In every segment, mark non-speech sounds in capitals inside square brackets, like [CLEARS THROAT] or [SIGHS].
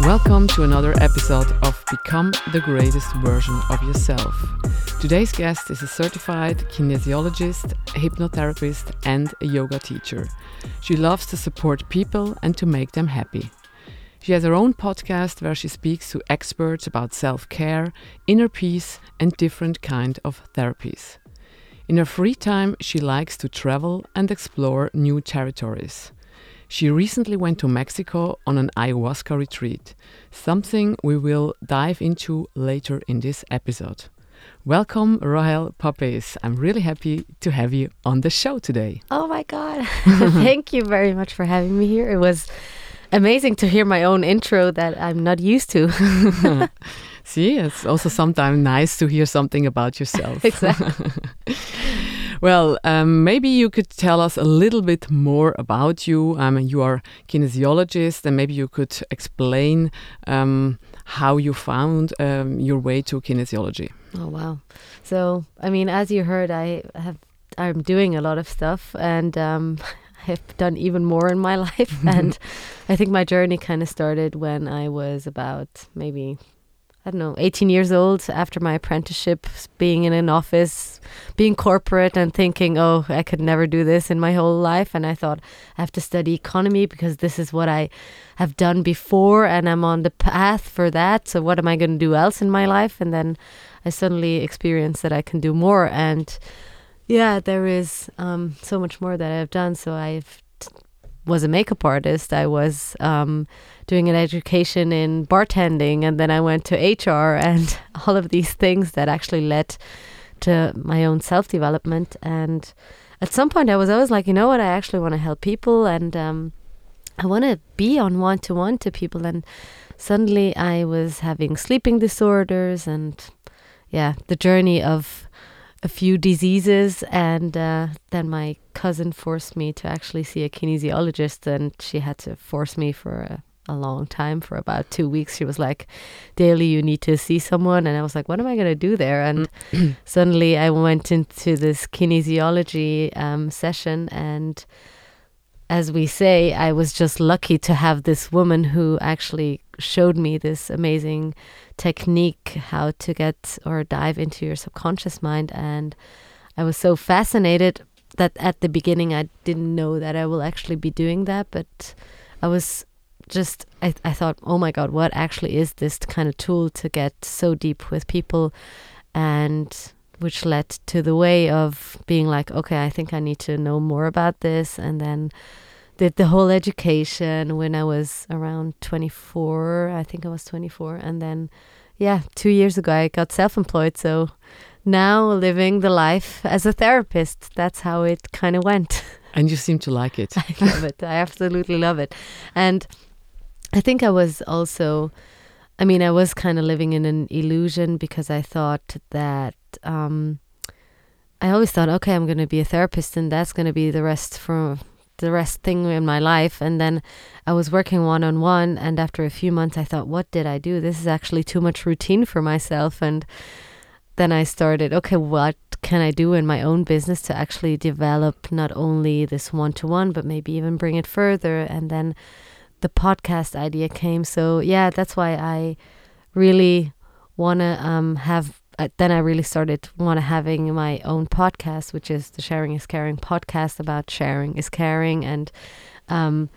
Welcome to another episode of Become the Greatest Version of Yourself. Today's guest is a certified kinesiologist, hypnotherapist, and a yoga teacher. She loves to support people and to make them happy. She has her own podcast where she speaks to experts about self-care, inner peace, and different kind of therapies. In her free time, she likes to travel and explore new territories. She recently went to Mexico on an ayahuasca retreat, something we will dive into later in this episode. Welcome, Rahel Papes. I'm really happy to have you on the show today. Oh my God. [LAUGHS] [LAUGHS] Thank you very much for having me here. It was amazing to hear my own intro that I'm not used to. [LAUGHS] See, it's also sometimes nice to hear something about yourself. exactly. Well, um, maybe you could tell us a little bit more about you. Um, you are a kinesiologist, and maybe you could explain um, how you found um, your way to kinesiology. Oh wow! So, I mean, as you heard, I have I'm doing a lot of stuff, and um, [LAUGHS] I've done even more in my [LAUGHS] life. [LAUGHS] and I think my journey kind of started when I was about maybe I don't know, 18 years old after my apprenticeship, being in an office, being corporate, and thinking, oh, I could never do this in my whole life. And I thought, I have to study economy because this is what I have done before and I'm on the path for that. So, what am I going to do else in my life? And then I suddenly experienced that I can do more. And yeah, there is um, so much more that I've done. So, I've was a makeup artist. I was um, doing an education in bartending, and then I went to HR [LAUGHS] and all of these things that actually led to my own self development. And at some point, I was always like, you know what, I actually want to help people, and um, I want to be on one to one to people. And suddenly, I was having sleeping disorders, and yeah, the journey of a few diseases, and uh, then my cousin forced me to actually see a kinesiologist, and she had to force me for a, a long time for about two weeks. She was like, "Daily, you need to see someone," and I was like, "What am I going to do there?" And [CLEARS THROAT] suddenly, I went into this kinesiology um, session, and as we say, I was just lucky to have this woman who actually showed me this amazing technique how to get or dive into your subconscious mind. And I was so fascinated that at the beginning I didn't know that I will actually be doing that. But I was just I, I thought oh my god what actually is this kind of tool to get so deep with people? And which led to the way of being like okay I think I need to know more about this and then did the whole education when I was around 24. I think I was 24. And then, yeah, two years ago, I got self employed. So now living the life as a therapist. That's how it kind of went. [LAUGHS] And you seem to like it. I love it. I absolutely love it. And I think I was also, I mean, I was kind of living in an illusion because I thought that. Um, I always thought, okay, I'm going to be a therapist, and that's going to be the rest for the rest thing in my life. And then I was working one on one. And after a few months, I thought, what did I do? This is actually too much routine for myself. And then I started, okay, what can I do in my own business to actually develop not only this one to one, but maybe even bring it further? And then the podcast idea came. So, yeah, that's why I really want to um, have I, then I really started want to having my own podcast, which is the Sharing is Caring podcast about sharing is caring and um,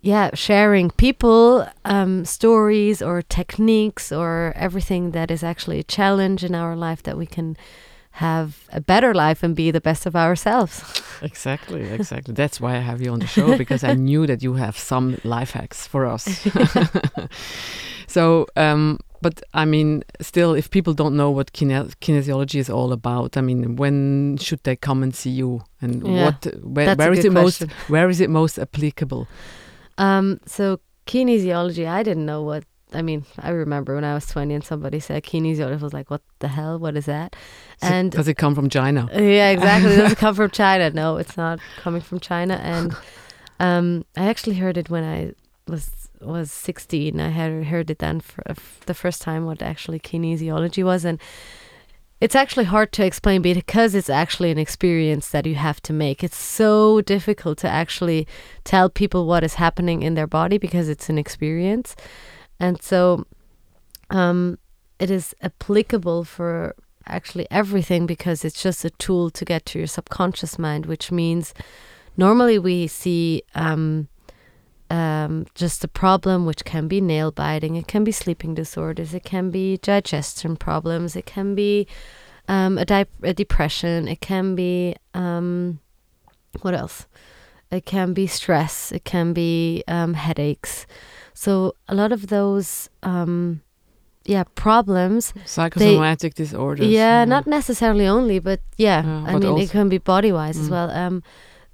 yeah, sharing people, um, stories or techniques or everything that is actually a challenge in our life that we can have a better life and be the best of ourselves. Exactly, exactly. That's why I have you on the show because I [LAUGHS] knew that you have some life hacks for us. [LAUGHS] [LAUGHS] so, um, but I mean, still, if people don't know what kine kinesiology is all about, I mean, when should they come and see you, and yeah, what, where, where is it question. most, where is it most applicable? Um, so kinesiology, I didn't know what. I mean, I remember when I was twenty and somebody said kinesiology. I was like, "What the hell? What is that?" And does it come from China? Yeah, exactly. does it [LAUGHS] come from China? No, it's not coming from China. And um, I actually heard it when I was was 16, I had heard it then for the first time what actually kinesiology was, and it's actually hard to explain because it's actually an experience that you have to make. It's so difficult to actually tell people what is happening in their body because it's an experience. And so um, it is applicable for actually everything because it's just a tool to get to your subconscious mind, which means normally we see um, um, just a problem, which can be nail biting, it can be sleeping disorders, it can be digestion problems, it can be um, a, di- a, depression, it can be um, what else? It can be stress, it can be um, headaches. So a lot of those um, yeah problems psychosomatic they, disorders yeah, yeah, not necessarily only but yeah i mean it can be body wise mm. as well. Um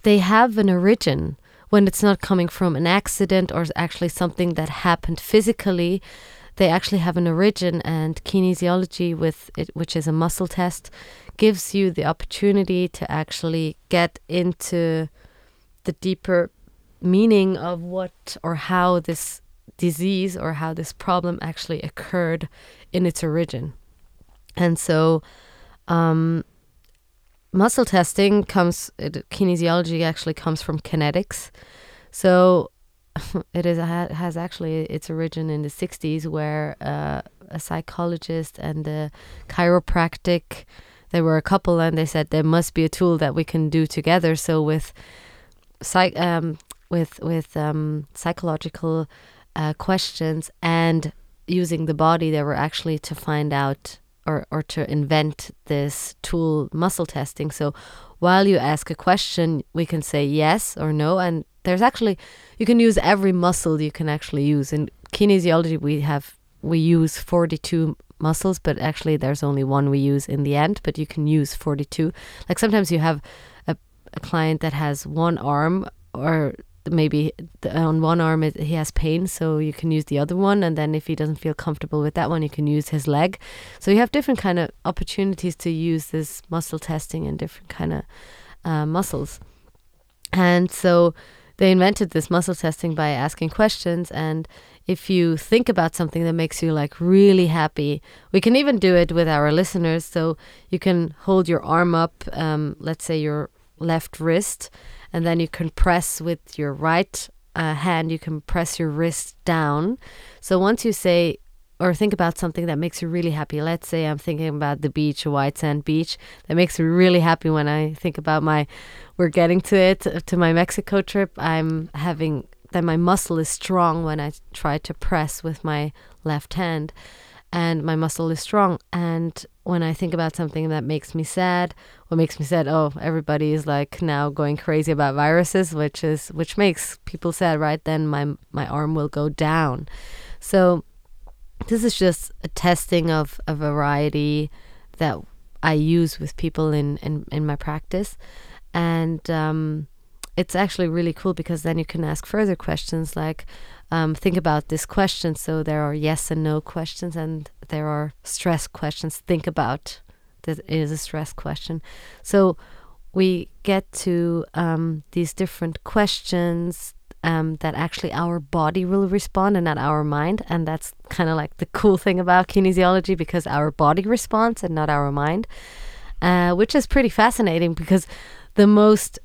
they have an origin when it's not coming from an accident or actually something that happened physically. They actually have an origin and kinesiology with it which is a muscle test gives you the opportunity to actually get into the deeper meaning of what or how this disease or how this problem actually occurred in its origin. And so um, muscle testing comes it, kinesiology actually comes from kinetics. So [LAUGHS] it is has actually its origin in the 60s where uh, a psychologist and a chiropractic they were a couple and they said there must be a tool that we can do together. So with psych um, with with um, psychological uh, questions and using the body they were actually to find out or, or to invent this tool muscle testing. So while you ask a question, we can say yes or no. And there's actually, you can use every muscle you can actually use. In kinesiology, we have, we use 42 muscles, but actually there's only one we use in the end, but you can use 42. Like sometimes you have a, a client that has one arm or maybe on one arm he has pain so you can use the other one and then if he doesn't feel comfortable with that one you can use his leg. So you have different kind of opportunities to use this muscle testing and different kind of uh, muscles. And so they invented this muscle testing by asking questions and if you think about something that makes you like really happy we can even do it with our listeners. So you can hold your arm up um, let's say your left wrist and then you can press with your right uh, hand, you can press your wrist down. So once you say or think about something that makes you really happy. Let's say I'm thinking about the beach, a white sand beach. That makes me really happy when I think about my, we're getting to it, to my Mexico trip. I'm having, that my muscle is strong when I try to press with my left hand and my muscle is strong. And when I think about something that makes me sad, what makes me sad? Oh, everybody is like now going crazy about viruses, which is which makes people sad, right? Then my my arm will go down. So this is just a testing of a variety that I use with people in in, in my practice, and um, it's actually really cool because then you can ask further questions like um, think about this question. So there are yes and no questions, and there are stress questions. Think about that is a stress question. So we get to um, these different questions um, that actually our body will respond and not our mind. And that's kind of like the cool thing about kinesiology because our body responds and not our mind, uh, which is pretty fascinating because the most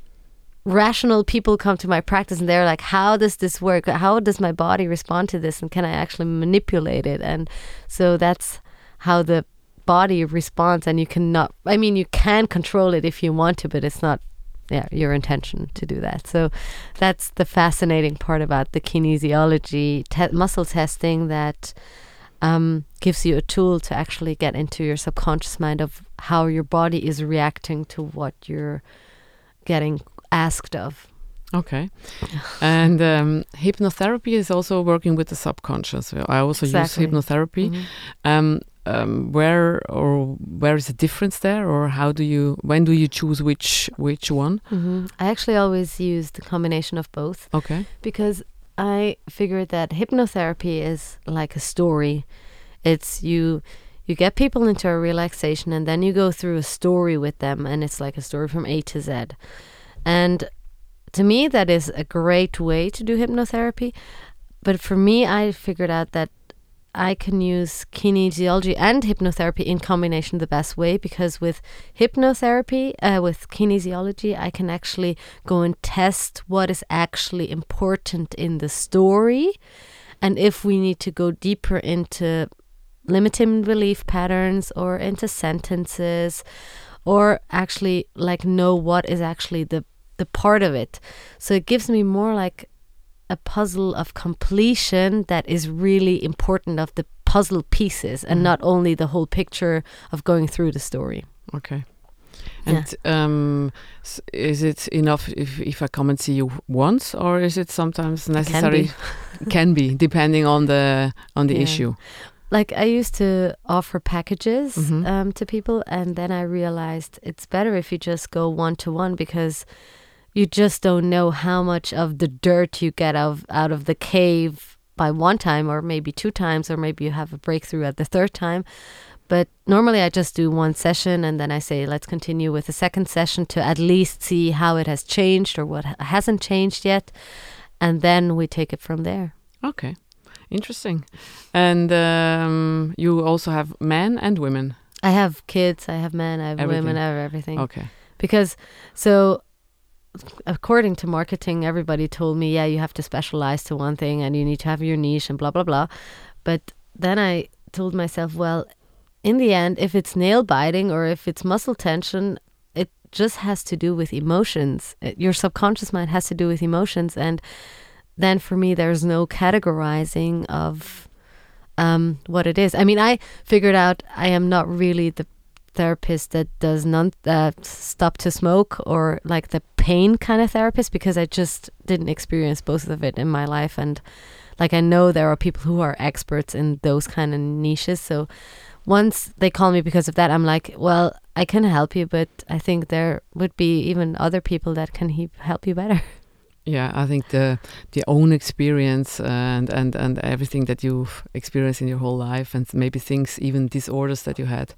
rational people come to my practice and they're like how does this work? How does my body respond to this? And can i actually manipulate it? And so that's how the body responds and you cannot i mean you can control it if you want to but it's not yeah your intention to do that. So that's the fascinating part about the kinesiology te- muscle testing that um, gives you a tool to actually get into your subconscious mind of how your body is reacting to what you're getting asked of. Okay. and um, hypnotherapy is also working with the subconscious. I also exactly. use hypnotherapy. Mm-hmm. Um, um, where or where is the difference there, or how do you when do you choose which which one? Mm-hmm. I actually always use the combination of both. Okay. Because I figured that hypnotherapy is like a story. It's you you get people into a relaxation and then you go through a story with them and it's like a story from A to Z. And to me, that is a great way to do hypnotherapy. But for me, I figured out that I can use kinesiology and hypnotherapy in combination the best way because with hypnotherapy, uh, with kinesiology, I can actually go and test what is actually important in the story. And if we need to go deeper into limiting belief patterns or into sentences or actually like know what is actually the the part of it so it gives me more like a puzzle of completion that is really important of the puzzle pieces and Mhm. not only the whole picture of going through the story Okay. And um, is it enough if, if I come and see you once, or is it sometimes necessary? [LAUGHS] Can be, depending on the on the Yeah. issue. like I used to offer packages Mhm. um, to people, and then I realized it's better if you just go one to one because you just don't know how much of the dirt you get out of, out of the cave by one time, or maybe two times, or maybe you have a breakthrough at the third time. But normally I just do one session and then I say, let's continue with the second session to at least see how it has changed or what hasn't changed yet. And then we take it from there. Okay, interesting. And um, you also have men and women. I have kids, I have men, I have Everything. women, I have everything. Okay. because so according to marketing everybody told me yeah you have to specialize to one thing and you need to have your niche and blah blah blah. But then i told myself well in the end if it's nail biting or if it's muscle tension it just has to do with emotions. It- your subconscious mind has to do with emotions. And then for me there's no categorizing of um, what it is. I mean i figured out i am not really the therapist that does non uh, stop to smoke or like the pain kind of therapist because I just didn't experience both of it in my life. And like I know there are people who are experts in those kind of niches. So once they call me because of that I'm like well I can help you but I think there would be even other people that can he- help you better [LAUGHS] Yeah, I think the the own experience and and and everything that you've experienced in your whole life, and maybe things, even disorders that you had,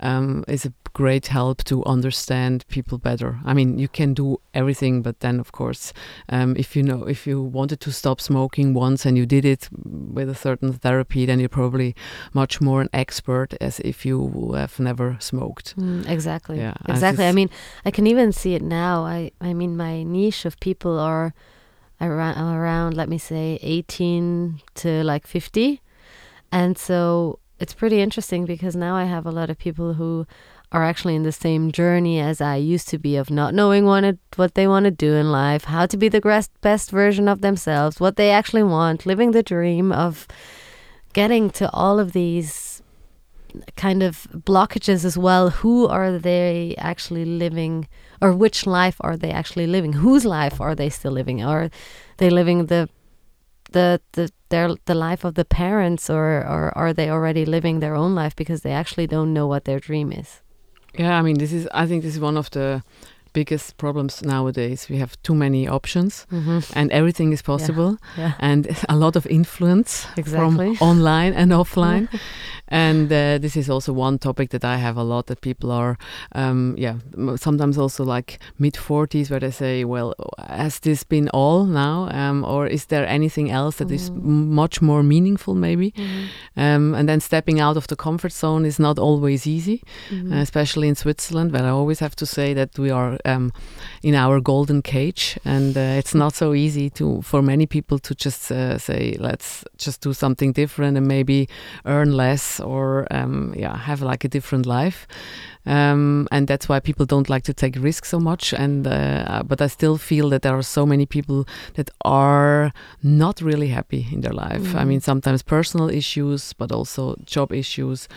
um, is a great help to understand people better. I mean, you can do everything, but then of course, um, if you know if you wanted to stop smoking once and you did it with a certain therapy, then you're probably much more an expert as if you have never smoked. Mm, exactly. Yeah, exactly. I just- mean, I can even see it now. I I mean, my niche of people are Uh, around around let me say 18 to like 50. And so it's pretty interesting because now I have a lot of people who are actually in the same journey as I used to be of not knowing what it, what they want to do in life, how to be the best version of themselves, what they actually want, living the dream of getting to all of these kind of blockages as well. Who are they actually living, or which life are they actually living? Whose life are they still living? Are they living the the the their the life of the parents, or or are they already living their own life because they actually don't know what their dream is? Yeah, I mean, this is. I think this is one of the biggest problems nowadays. We have too many options, Mm-hmm. and everything is possible, Yeah, and a lot of influence exactly. from [LAUGHS] online and offline. [LAUGHS] and uh, this is also one topic that I have a lot that people are, um, yeah, sometimes also like mid 40s where they say, well, has this been all now? Um, or is there anything else that is Mhm. m- much more meaningful, maybe? Mhm. Um, and then stepping out of the comfort zone is not always easy, uh, especially in Switzerland, where I always have to say that we are um, in our golden cage, and uh, it's not so easy to for many people to just uh, say, let's just do something different and maybe earn less or um, yeah, have like a different life. Um, and that's why people don't like to take risks so much. And uh, but I still feel that there are so many people that are not really happy in their life. I Mhm. mean, sometimes personal issues, but also job issues.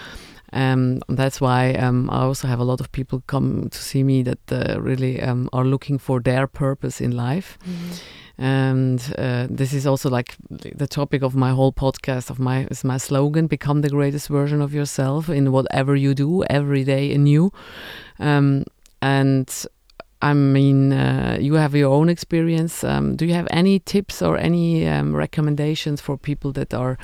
Um, that's why um, I also have a lot of people come to see me that uh, really um, are looking for their purpose in life. Mhm. And uh, this is also like the topic of my whole podcast of my is my slogan: "Become the greatest version of yourself in whatever you do every day anew." Um, and I mean, uh, you have your own experience. Um, do you have any tips or any um, recommendations for people that are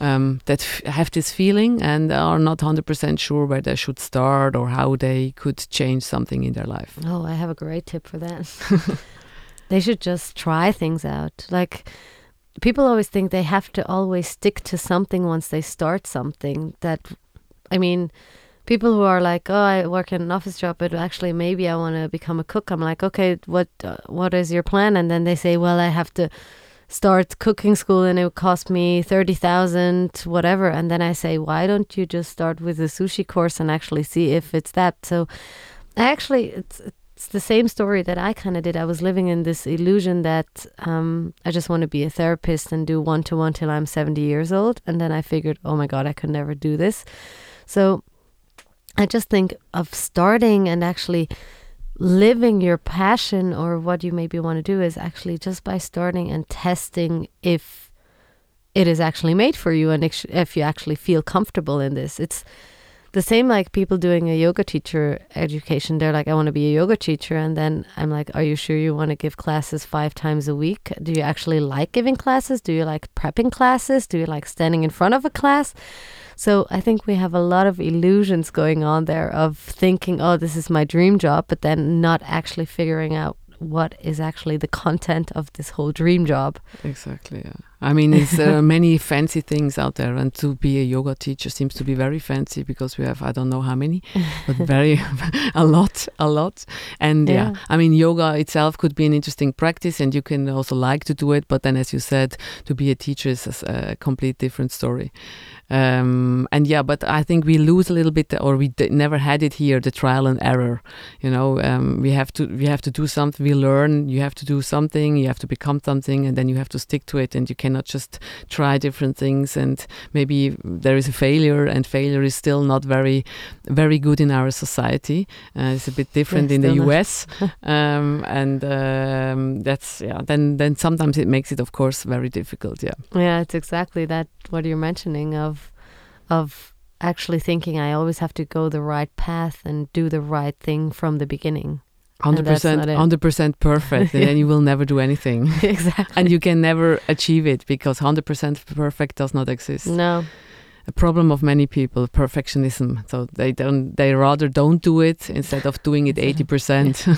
um, that f- have this feeling and are not hundred percent sure where they should start or how they could change something in their life? Oh, I have a great tip for that. [LAUGHS] they should just try things out. Like people always think they have to always stick to something once they start something. That, I mean, people who are like, "Oh, I work in an office job, but actually maybe I want to become a cook." I'm like, "Okay, what uh, what is your plan?" And then they say, "Well, I have to." Start cooking school and it would cost me 30,000 whatever. And then I say why don't you just start with a sushi course and actually see if it's that? So actually it's it's the same story that I kind of did. I was living in this illusion that um, I just want to be a therapist and do one to one till I'm 70 years old. And then I figured oh my god I could never do this. So I just think of starting and actually living your passion or what you maybe want to do is actually just by starting and testing if it is actually made for you and if you actually feel comfortable in this. It's the same like people doing a yoga teacher education. They're like, I want to be a yoga teacher. And then I'm like, Are you sure you want to give classes five times a week? Do you actually like giving classes? Do you like prepping classes? Do you like standing in front of a class? So I think we have a lot of illusions going on there of thinking, oh, this is my dream job, but then not actually figuring out what is actually the content of this whole dream job. Exactly. Yeah. I mean, there are [LAUGHS] many fancy things out there, and to be a yoga teacher seems to be very fancy because we have I don't know how many, but [LAUGHS] very [LAUGHS] a lot, a lot. And yeah. yeah. I mean, yoga itself could be an interesting practice, and you can also like to do it. But then, as you said, to be a teacher is a, a complete different story. Um, and yeah, but I think we lose a little bit, or we never had it here, the trial and error. You know, um, we have to we have to do something. We learn. You have to do something. You have to become something, and then you have to stick to it. And you cannot just try different things. And maybe there is a failure, and failure is still not very very good in our society. Uh, it's a bit different in the US, [LAUGHS] um, and um, that's yeah. Then then sometimes it makes it, of course, very difficult. Yeah. Yeah, it's exactly that. What you're mentioning of of actually thinking I always have to go the right path and do the right thing from the beginning. Hundred percent, hundred percent perfect, and then you will never do anything. [LAUGHS] exactly, and you can never achieve it because hundred percent perfect does not exist. No, a problem of many people perfectionism. So they don't, they rather don't do it instead of doing it [LAUGHS] eighty percent. [LAUGHS]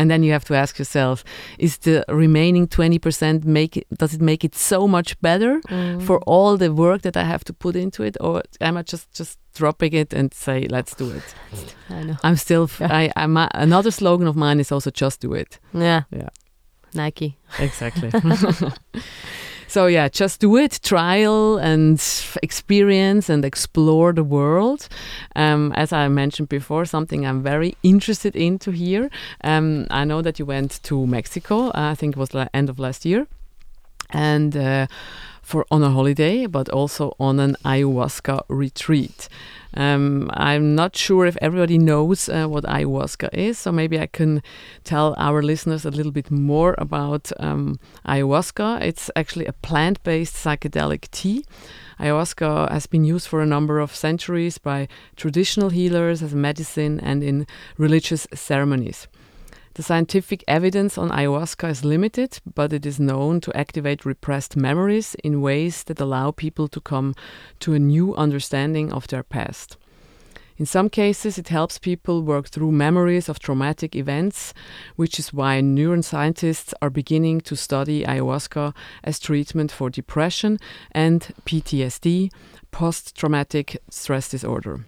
And then you have to ask yourself: Is the remaining twenty percent make it? Does it make it so much better mm. for all the work that I have to put into it, or am I just just dropping it and say, "Let's do it"? I know. I'm still. Yeah. I, I'm another slogan of mine is also "Just do it." Yeah. Yeah. Nike. Exactly. [LAUGHS] So yeah, just do it, trial and experience and explore the world. Um, as I mentioned before, something I'm very interested in to hear. Um, I know that you went to Mexico. I think it was the end of last year, and. Uh, for on a holiday, but also on an ayahuasca retreat. Um, I'm not sure if everybody knows uh, what ayahuasca is, so maybe I can tell our listeners a little bit more about um, ayahuasca. It's actually a plant based psychedelic tea. Ayahuasca has been used for a number of centuries by traditional healers as medicine and in religious ceremonies. The scientific evidence on ayahuasca is limited, but it is known to activate repressed memories in ways that allow people to come to a new understanding of their past. In some cases, it helps people work through memories of traumatic events, which is why neuroscientists are beginning to study ayahuasca as treatment for depression and PTSD, post traumatic stress disorder.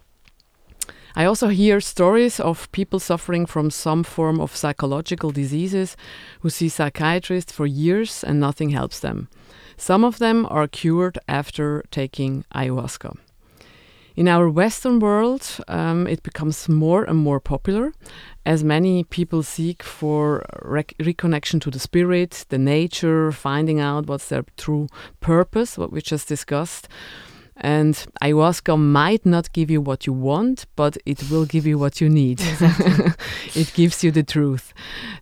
I also hear stories of people suffering from some form of psychological diseases who see psychiatrists for years and nothing helps them. Some of them are cured after taking ayahuasca. In our Western world, um, it becomes more and more popular as many people seek for rec- reconnection to the spirit, the nature, finding out what's their true purpose, what we just discussed. And ayahuasca might not give you what you want, but it will give you what you need. Exactly. [LAUGHS] it gives you the truth.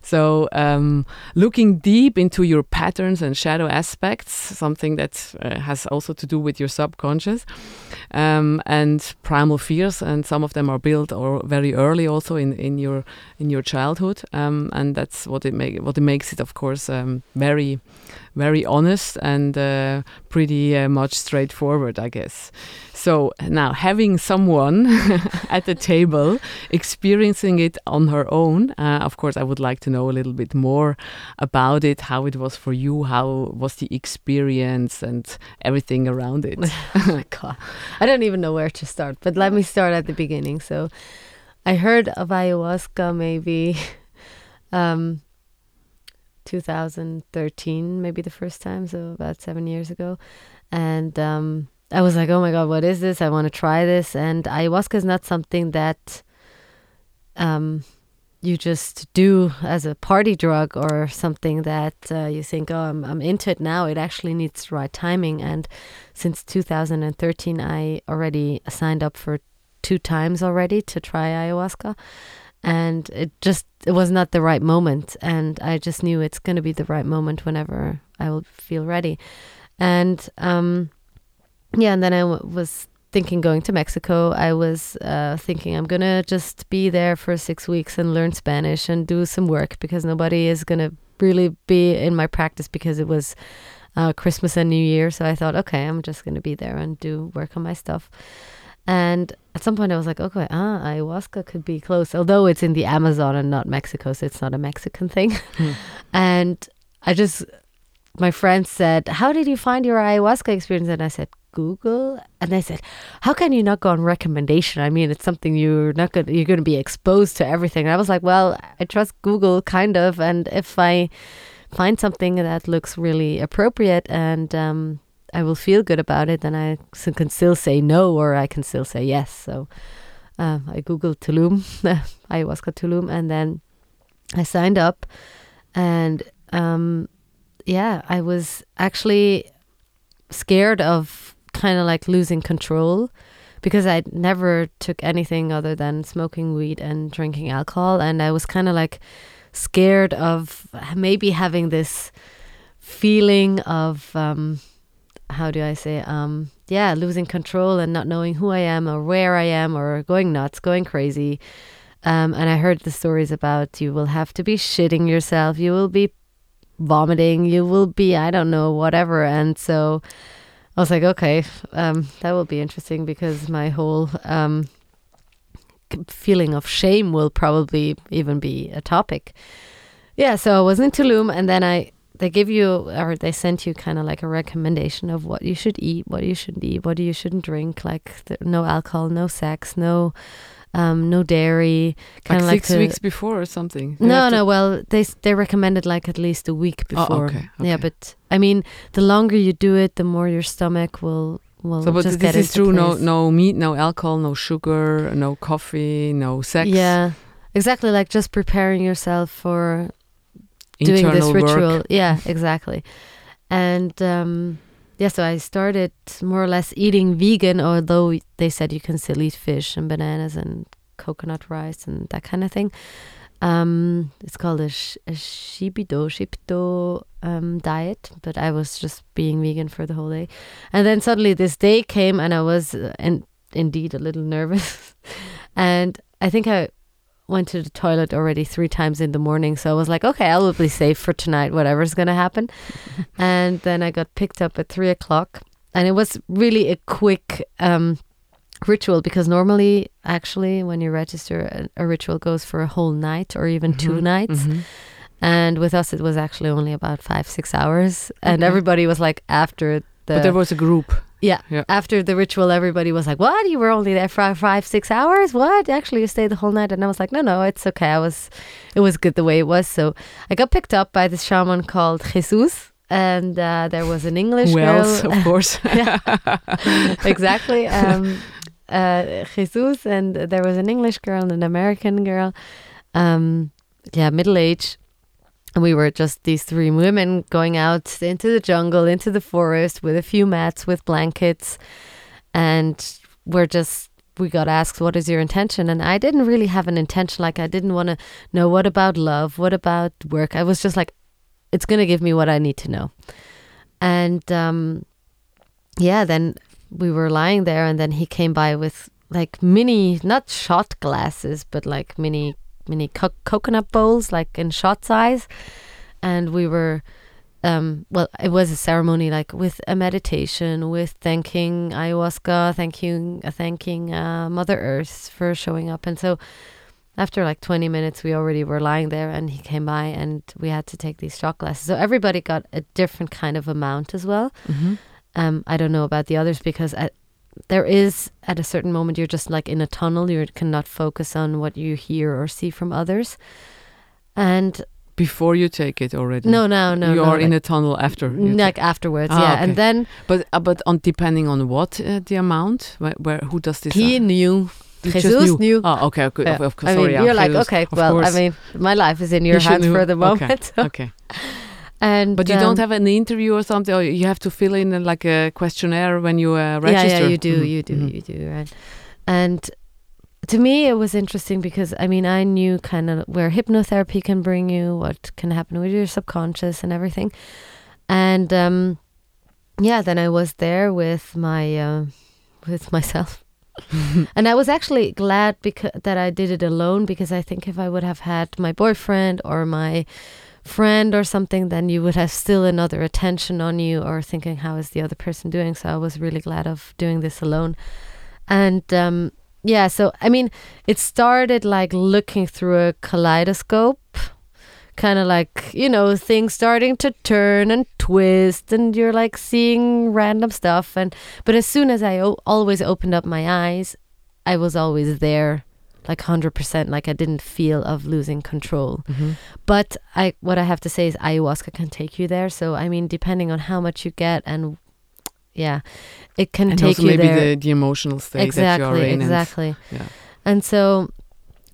So, um, looking deep into your patterns and shadow aspects, something that uh, has also to do with your subconscious, um, and primal fears, and some of them are built or very early also in, in your in your childhood, um, and that's what it make what it makes it, of course, um, very very honest and uh, pretty uh, much straightforward, I guess. So now having someone [LAUGHS] at the table experiencing it on her own, uh, of course, I would like to know a little bit more about it, how it was for you, how was the experience, and everything around it. [LAUGHS] oh my god, I don't even know where to start. But let me start at the beginning. So, I heard of ayahuasca maybe. [LAUGHS] Um, 2013, maybe the first time, so about seven years ago. And um, I was like, oh my God, what is this? I want to try this. And ayahuasca is not something that um, you just do as a party drug or something that uh, you think, oh, I'm, I'm into it now. It actually needs the right timing. And since 2013, I already signed up for two times already to try ayahuasca and it just it was not the right moment and i just knew it's going to be the right moment whenever i will feel ready and um yeah and then I w- was thinking going to mexico i was uh, thinking i'm going to just be there for six weeks and learn spanish and do some work because nobody is going to really be in my practice because it was uh, christmas and new year so i thought okay i'm just going to be there and do work on my stuff and at some point, I was like, okay, ah, ayahuasca could be close, although it's in the Amazon and not Mexico, so it's not a Mexican thing. [LAUGHS] Hmm. And I just, my friend said, How did you find your ayahuasca experience? And I said, Google. And I said, How can you not go on recommendation? I mean, it's something you're not going you're going to be exposed to everything. And I was like, Well, I trust Google kind of. And if I find something that looks really appropriate and, um, I will feel good about it, then I can still say no or I can still say yes. So uh, I googled Tulum, [LAUGHS] ayahuasca Tulum, and then I signed up, and um, yeah, I was actually scared of kind of like losing control because I never took anything other than smoking weed and drinking alcohol, and I was kind of like scared of maybe having this feeling of um, how do I say, um, yeah, losing control and not knowing who I am or where I am or going nuts, going crazy. Um, and I heard the stories about you will have to be shitting yourself, you will be vomiting, you will be, I don't know, whatever. And so I was like, okay, um, that will be interesting because my whole um, feeling of shame will probably even be a topic. Yeah, so I was in Tulum and then I they give you or they sent you kind of like a recommendation of what you should eat, what you shouldn't eat, what you shouldn't drink, like the, no alcohol, no sex, no um, no dairy. Kind of like six like weeks before or something. no, no. Well, they they recommended like at least a week oh, before. Oh, okay, okay, Yeah, but I mean, the longer you do it, the more your stomach will will. So, but just this is true. Place. No, no meat, no alcohol, no sugar, no coffee, no sex. Yeah, exactly. Like just preparing yourself for doing this ritual. Work. Yeah, exactly. And um, yeah, so I started more or less eating vegan, although they said you can still eat fish and bananas and coconut rice and that kind of thing. Um, it's called a, sh- a Shipibo Shipibo um, diet, but I was just being vegan for the whole day. And then suddenly this day came, and I was uh, in, indeed a little nervous. [LAUGHS] and I think I went to the toilet already three times in the morning. So I was like, okay, I will be safe for tonight, whatever's going to happen. [LAUGHS] and then I got picked up at three o'clock. And it was really a quick um, ritual because normally, actually, when you register, a, a, ritual goes for a whole night or even mm-hmm. two nights. Mm-hmm. And with us, it was actually only about five, six hours. And everybody was like, after the. But there was a group. Yeah. yeah. After the ritual, everybody was like, "What? You were only there for five, six hours? What? Actually, you stayed the whole night?" And I was like, "No, no, it's okay. I was, it was good the way it was." So I got picked up by this shaman called Jesus, and uh, there was an English Wells, girl. of course. [LAUGHS] exactly. Um, uh, Jesus, and there was an English girl and an American girl. Um, yeah, middle age and we were just these three women going out into the jungle, into the forest with a few mats, with blankets. And we're just, we got asked, What is your intention? And I didn't really have an intention. Like, I didn't want to know what about love? What about work? I was just like, It's going to give me what I need to know. And um, yeah, then we were lying there, and then he came by with like mini, not shot glasses, but like mini mini co- coconut bowls, like in shot size, and we were um, well, it was a ceremony like with a meditation, with thanking ayahuasca, thanking uh, thanking uh, Mother Earth for showing up, and so after like 20 minutes we already were lying there and he came by and we had to take these shot glasses. So everybody got a different kind of amount as well. Hmm um, i don't know about the others because at, there is at a certain moment you're just like in a tunnel you cannot focus on what you hear or see from others and Before you take it already. no no no you no, are in a tunnel after. like afterwards Ah, yeah okay. and then but uh, but on depending on what uh, the amount, where, where who does this? he knew you Jesus knew. Oh, okay, okay. Yeah. Of, of course, I mean, sorry, you're like, Jesus, okay, well, I mean, my life is in your You hands for the Okay. moment. [LAUGHS] so- okay. And But you um, don't have an interview or something, or you have to fill in uh, like a questionnaire when you uh, Yeah, register. yeah, you do, Mhm, you do, mhm. you do, right? And to me, it was interesting because I mean, I knew kind of where hypnotherapy can bring you, what can happen with your subconscious and everything. And um, yeah, then I was there with my uh, with myself. [LAUGHS] and I was actually glad because that I did it alone because I think if I would have had my boyfriend or my friend or something, then you would have still another attention on you or thinking how is the other person doing. So I was really glad of doing this alone. And um, yeah, so I mean, it started like looking through a kaleidoscope, kind of like you know things starting to turn and twist, and you're like seeing random stuff. And but as soon as I o- always opened up my eyes, I was always there, like hundred percent. Like I didn't feel of losing control. Mhm. But I, what I have to say is ayahuasca can take you there. So I mean, depending on how much you get, and yeah, it can And take also you maybe there. the, the emotional state that you are exactly, in. and- exactly. yeah. And so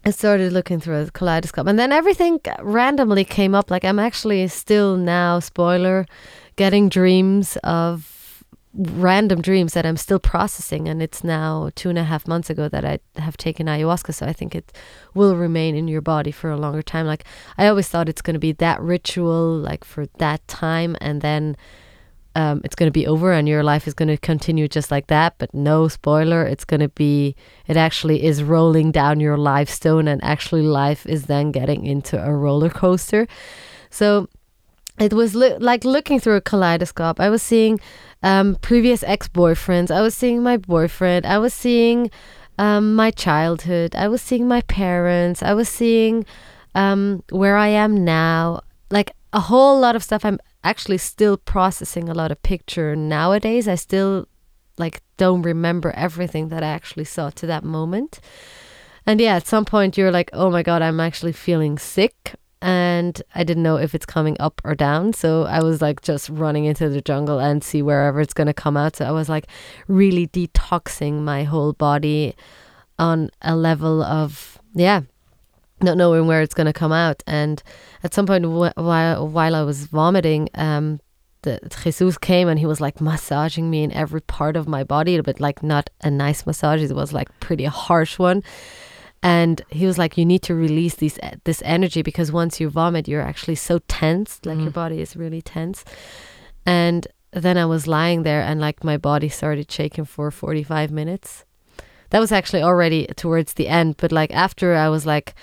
I started looking through a kaleidoscope, and then everything randomly came up. Like I'm actually still now, spoiler, getting dreams of random dreams that I'm still processing, and it's now two and a half months ago that I have taken ayahuasca. So I think it will remain in your body for a longer time. Like I always thought it's going to be that ritual, like for that time, and then um, it's going to be over and your life is going to continue just like that. But no spoiler, it's going to be, it actually is rolling down your life stone, and actually life is then getting into a roller coaster. So it was lo- like looking through a kaleidoscope. I was seeing um, previous ex boyfriends, I was seeing my boyfriend, I was seeing um, my childhood, I was seeing my parents, I was seeing um, where I am now. Like a whole lot of stuff I'm actually still processing a lot of picture nowadays. I still like don't remember everything that I actually saw to that moment. And yeah, at some point you're like, "Oh my god, I'm actually feeling sick." And I didn't know if it's coming up or down. So I was like just running into the jungle and see wherever it's going to come out. So I was like really detoxing my whole body on a level of, yeah, not knowing where it's going to come out. And at some point wh- while while I was vomiting, um, Jesus came and he was like massaging me in every part of my body, but like not a nice massage. It was like pretty harsh one. And he was like, "You need to release these this energy because once you vomit, you're actually so tense, like your Mhm. body is really tense." And then I was lying there, and like my body started shaking for forty five minutes. That was actually already towards the end, but like after I was like,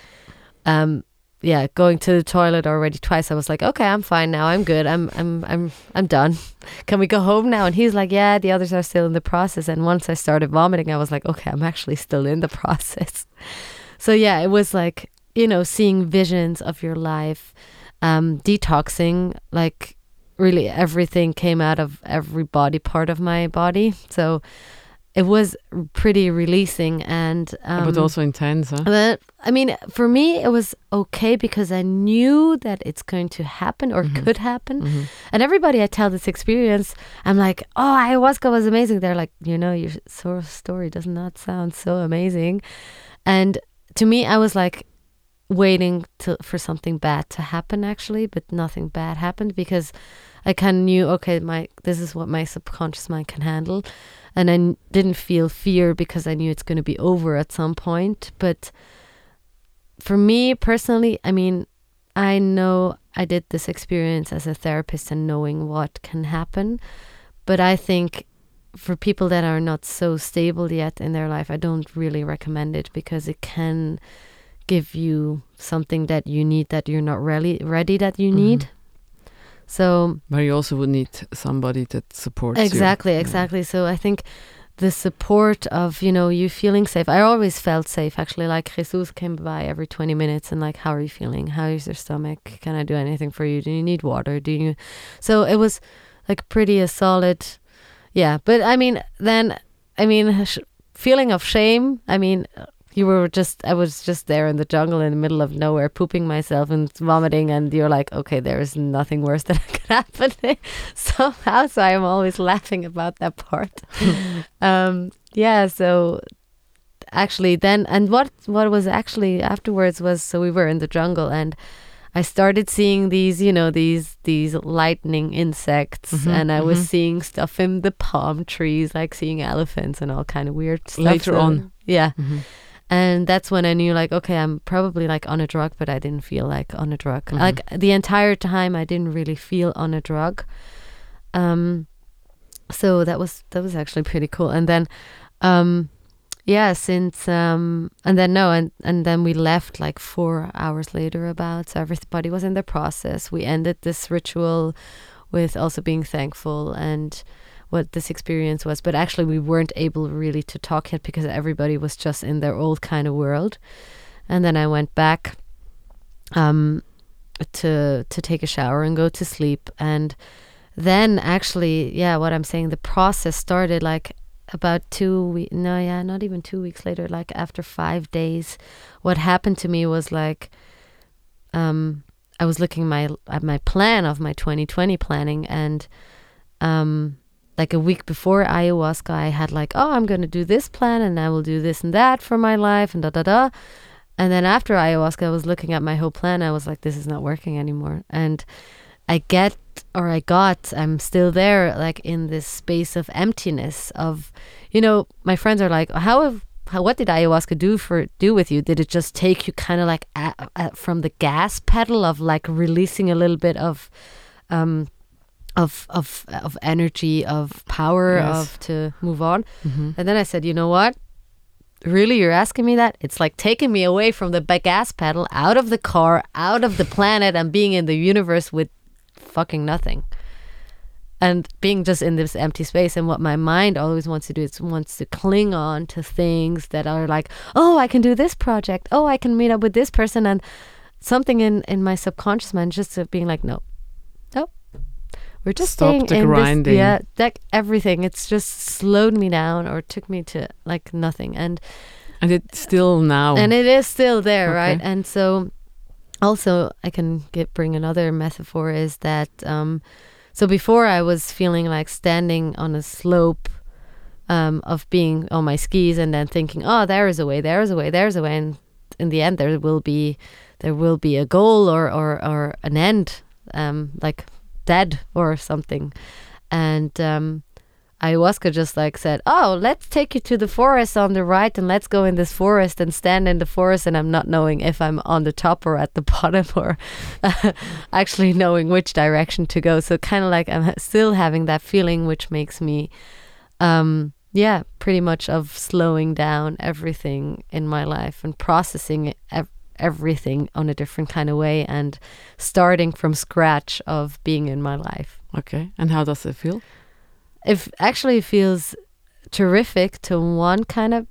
um, yeah, going to the toilet already twice. I was like, okay, I'm fine now. I'm good. I'm I'm I'm I'm done. [LAUGHS] Can we go home now? And he's like, yeah, the others are still in the process. And once I started vomiting, I was like, okay, I'm actually still in the [LAUGHS] process. So yeah, it was like you know seeing visions of your life, um, detoxing. Like really, everything came out of every body part of my body. So it was pretty releasing and um, but also intense, huh? but I mean, for me, it was okay because I knew that it's going to happen or Mhm. could happen. Mhm. And everybody I tell this experience, I'm like, oh, ayahuasca was amazing. They're like, you know, your sort of story does not sound so amazing. And to me, I was like waiting to, for something bad to happen, actually, but nothing bad happened because I kind of knew, okay, my this is what my subconscious mind can handle. And I n- didn't feel fear because I knew it's going to be over at some point. But for me personally, I mean, I know I did this experience as a therapist and knowing what can happen. But I think for people that are not so stable yet in their life, I don't really recommend it because it can give you something that you need that you're not really ready that you Mhm. need. So But you also would need somebody that supports you. exactly, Yeah. exactly. So I think the support of you know you feeling safe. I always felt safe actually. Like Jesus came by every twenty minutes and like, how are you feeling? How is your stomach? Can I do anything for you? Do you need water? Do you? So it was like pretty a solid, yeah. But I mean, then I mean, feeling of shame. I mean. You were just, I was just there in the jungle in the middle of nowhere, pooping myself and vomiting, and you're like, okay, there is nothing worse [LAUGHS] that could happen [LAUGHS] somehow. So I'm always laughing about that part. [LAUGHS] um, yeah. So actually, then, and what what was actually afterwards was, so we were in the jungle, and I started seeing these, you know, these these lightning insects, Mhm, and I was mhm. seeing stuff in the palm trees, like seeing elephants and all kind of weird stuff. Later So- on. yeah. Mhm. And that's when I knew, like, okay, I'm probably like on a drug, but I didn't feel like on a drug. Mhm. Like the entire time, I didn't really feel on a drug. Um, so that was that was actually pretty cool. And then, um, yeah, since um, and then no, and and then we left like four hours later. About so everybody was in the process. We ended this ritual with also being thankful and what this experience was. But actually, we weren't able really to talk yet because everybody was just in their old kind of world. And then I went back um, to to take a shower and go to sleep. And then actually, yeah, what I'm saying, the process started like about two weeks. No, yeah, not even two weeks later. Like after five days, what happened to me was like, um, I was looking my at my plan of my 2020 planning and um like a week before ayahuasca I had like oh I'm going to do this plan and I will do this and that for my life and da da da. And then after ayahuasca I was looking at my whole plan. I was like this is not working anymore. And I get or I got I'm still there like in this space of emptiness of you know my friends are like how have how, what did ayahuasca do for do with you? Did it just take you kind of like a, a, from the gas pedal of like releasing a little bit of, um, of of of energy, of power, Yes. of to move on? Mhm. And then I said, you know what? Really, you're asking me that? It's like taking me away from the gas pedal, out of the car, out of the planet, and being in the universe with fucking nothing. And being just in this empty space. And what my mind always wants to do is wants to cling on to things that are like, oh, I can do this project. Oh, I can meet up with this person. And something in, in my subconscious mind just being like, no. We're just Stop staying the in grinding. this, yeah, like everything. It's just slowed me down or took me to like nothing. And And it's still now. and it is still there right and so also i can get bring another metaphor is that um so before i was feeling like standing on a slope um of being on my skis and then thinking oh there is a way there is a way there's a way and in the end there will be there will be a goal or or, or an end um like dead or something and um ayahuasca just like said, "Oh, let's take you to the forest on the right, and let's go in this forest and stand in the forest." And I'm not knowing if I'm on the top or at the [LAUGHS] bottom, or [LAUGHS] actually knowing which direction to go. So kind of like I'm still having that feeling, which makes me, um, yeah, pretty much of slowing down everything in my life and processing it, ev- everything on a different kind of way and starting from scratch of being in my life okay. And how does it feel? it actually feels terrific to one kind of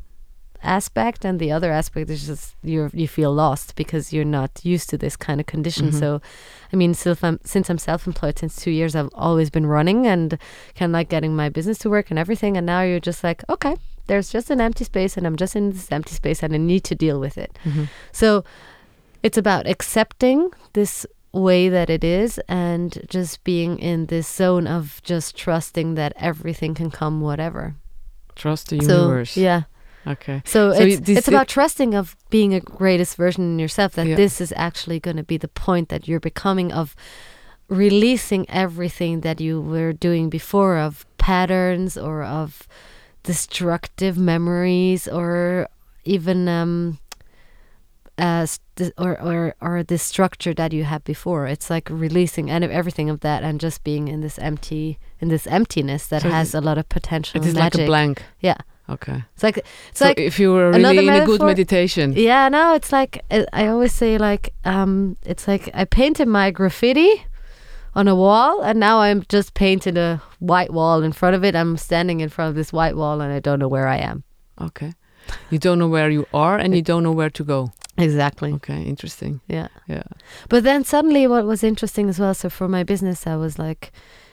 aspect and the other aspect is just you you feel lost because you're not used to this kind of condition Mhm. so i mean self, I'm, since i'm self-employed since two years i've always been running and kind of like getting my business to work and everything and now you're just like okay there's just an empty space and i'm just in this empty space and i need to deal with it Mhm. so it's about accepting this way that it is and just being in this zone of just trusting that everything can come whatever. Trust the so universe. yeah. Okay. So, So it's, it's about trusting of being a greatest version in yourself that Yeah. this is actually going to be the point that you're becoming of releasing everything that you were doing before of patterns or of destructive memories or even um uh st- or or or the structure that you had before it's like releasing and everything of that and just being in this empty in this emptiness that So has a lot of potential It is like a blank. Yeah. Okay. it's like it's so like if you were really in a good meditation. yeah, no, it's like I always say like um it's like I painted my graffiti on a wall, and now I'm just painted a white wall in front of it. I'm standing in front of this white wall, and I don't know where I am. Okay. You don't know where you are, and you don't know where to go. Exactly. Okay, interesting. Yeah. Yeah. But then suddenly, what was interesting as well. So for my business, I was like,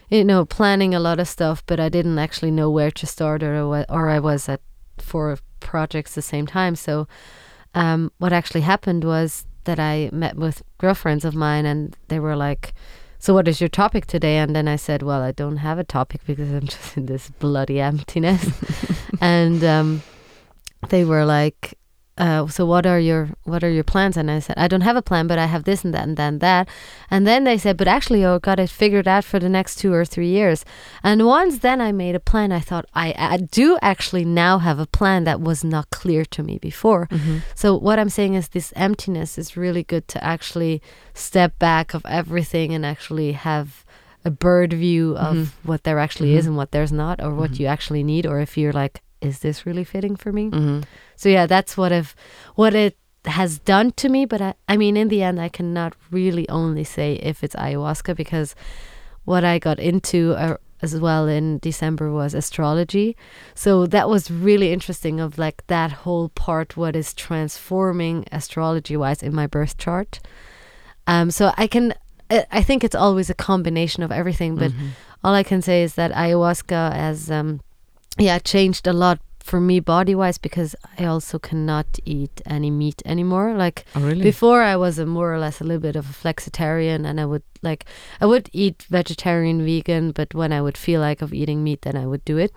you know, planning a lot of stuff, but I didn't actually know where to start, or or I was at four projects at the same time. So, um, what actually happened was that I met with girlfriends of mine, and they were like, "So what is your topic today?" And then I said, "Well, I don't have a topic because I'm [LAUGHS] just in this bloody emptiness." [LAUGHS] and um, they were like, uh, "So what are your what are your plans?" And I said, "I don't have a plan, but I have this and that and that and that." And then they said, "But actually, I got it figured out for the next two or three years." And once then I made a plan, I thought I, I do actually now have a plan that was not clear to me before. Mhm. So what I'm saying is this emptiness is really good to actually step back of everything and actually have a bird view of Mhm. what there actually is Mhm. and what there's not or what Mhm. you actually need or if you're like is this really fitting for me? So yeah, that's what I've what it has done to me, but I, I mean in the end I cannot really only say if it's ayahuasca because what I got into uh, as well in December was astrology. So that was really interesting of like that whole part what is transforming astrology wise in my birth chart. Um so I can I think it's always a combination of everything, but Mhm. all I can say is that ayahuasca has um yeah changed a lot for me body wise because I also cannot eat any meat anymore. Like Oh, really? before I was a more or less a little bit of a flexitarian and I would like I would eat vegetarian vegan but when I would feel like of eating meat then I would do it.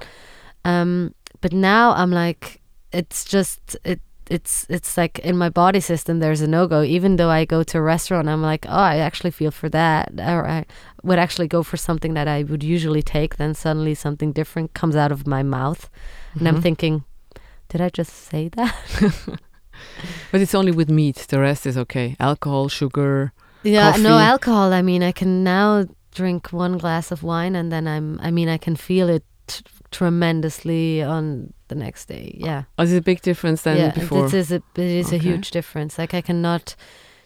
Um but now I'm like it's just it it's it's like in my body system there's a no-go even though I go to a restaurant I'm like oh I actually feel for that or I would actually go for something that I would usually take then suddenly something different comes out of my mouth and I'm Mhm. thinking did I just say that [LAUGHS] But it's only with meat. The rest is okay. Alcohol, sugar. Yeah, no alcohol. I mean, I can now drink one glass of wine and then I'm I mean, I can feel it t- tremendously on the next day. Yeah. Oh, is it a big difference than yeah, before? it is a it is a huge difference. Like I cannot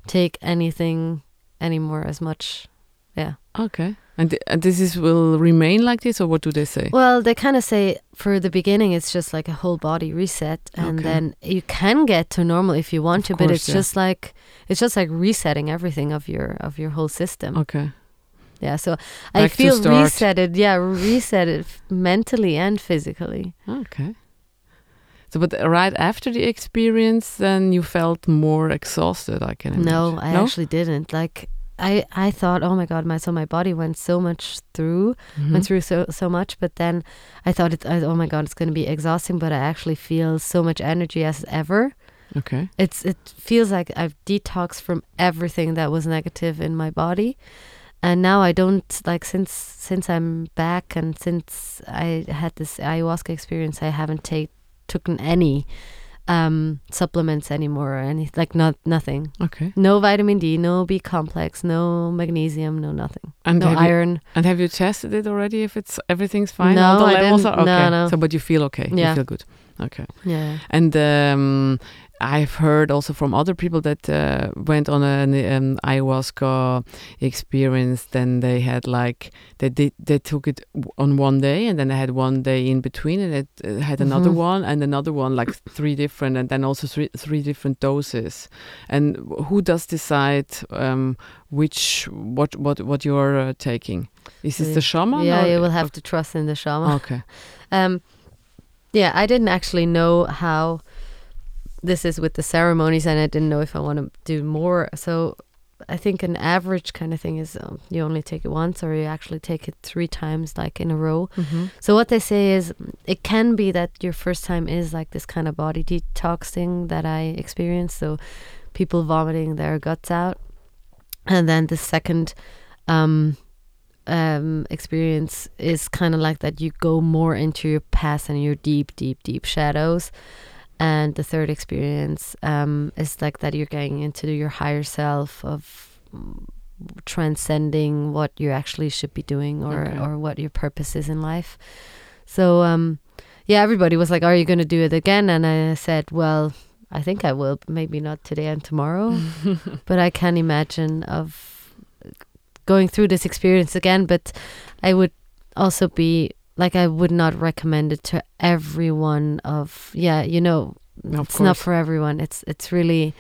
take anything anymore as much. Yeah. Okay. And, th- and this is will remain like this, or what do they say? Well, they kind of say for the beginning it's just like a whole body reset and Okay. then you can get to normal if you want Of to, but it's yeah. just like it's just like resetting everything of your of your whole system. Okay. Yeah, so I Back to feel resetted. Yeah, resetted mentally and physically. Okay. But right after the experience, then you felt more exhausted. I can imagine. No, I actually didn't. Like I, I thought, oh my god, my so my body went so much through, Mhm. went through so so much. But then I thought, it, I, oh my god, it's going to be exhausting. But I actually feel so much energy as ever. Okay. It's it feels like I've detoxed from everything that was negative in my body. And now I don't like since since I'm back and since I had this ayahuasca experience, I haven't take taken any um supplements anymore or any like not nothing. Okay. No vitamin D, no B complex, no magnesium, no nothing. And no have you, iron. and have you tested it already? If it's everything's fine, No, all the I didn't. are No, okay. no. So, but you feel okay. Yeah. You feel good. Okay. Yeah. And um, I've heard also from other people that uh, went on an um, ayahuasca experience. Then they had like they did they took it on one day, and then they had one day in between, and it uh, had another Mhm. one and another one, like three different, and then also three three different doses. And who does decide um, which what what what you're uh, taking? Is this the shaman? yeah, you will have to trust in the shaman. Okay. [LAUGHS] Um, yeah, I didn't actually know how this is with the ceremonies, and I didn't know if I want to do more. So I think an average kind of thing is um, you only take it once, or you actually take it three times, like in a row. hmm So what they say is it can be that your first time is like this kind of body detox thing that I experienced. So people vomiting their guts out, and then the second um, um, experience is kind of like that you go more into your past and your deep, deep, deep shadows. And the third experience um, is like that you're going into your higher self of transcending what you actually should be doing or Okay. or what your purpose is in life. So um, yeah, everybody was like, "Are you going to do it again?" And I said, "Well, I think I will. Maybe not today and tomorrow, [LAUGHS] but I can imagine of going through this experience again, but I would also be like I would not recommend it to everyone. Of yeah, you know, Of it's not for everyone. It's it's really,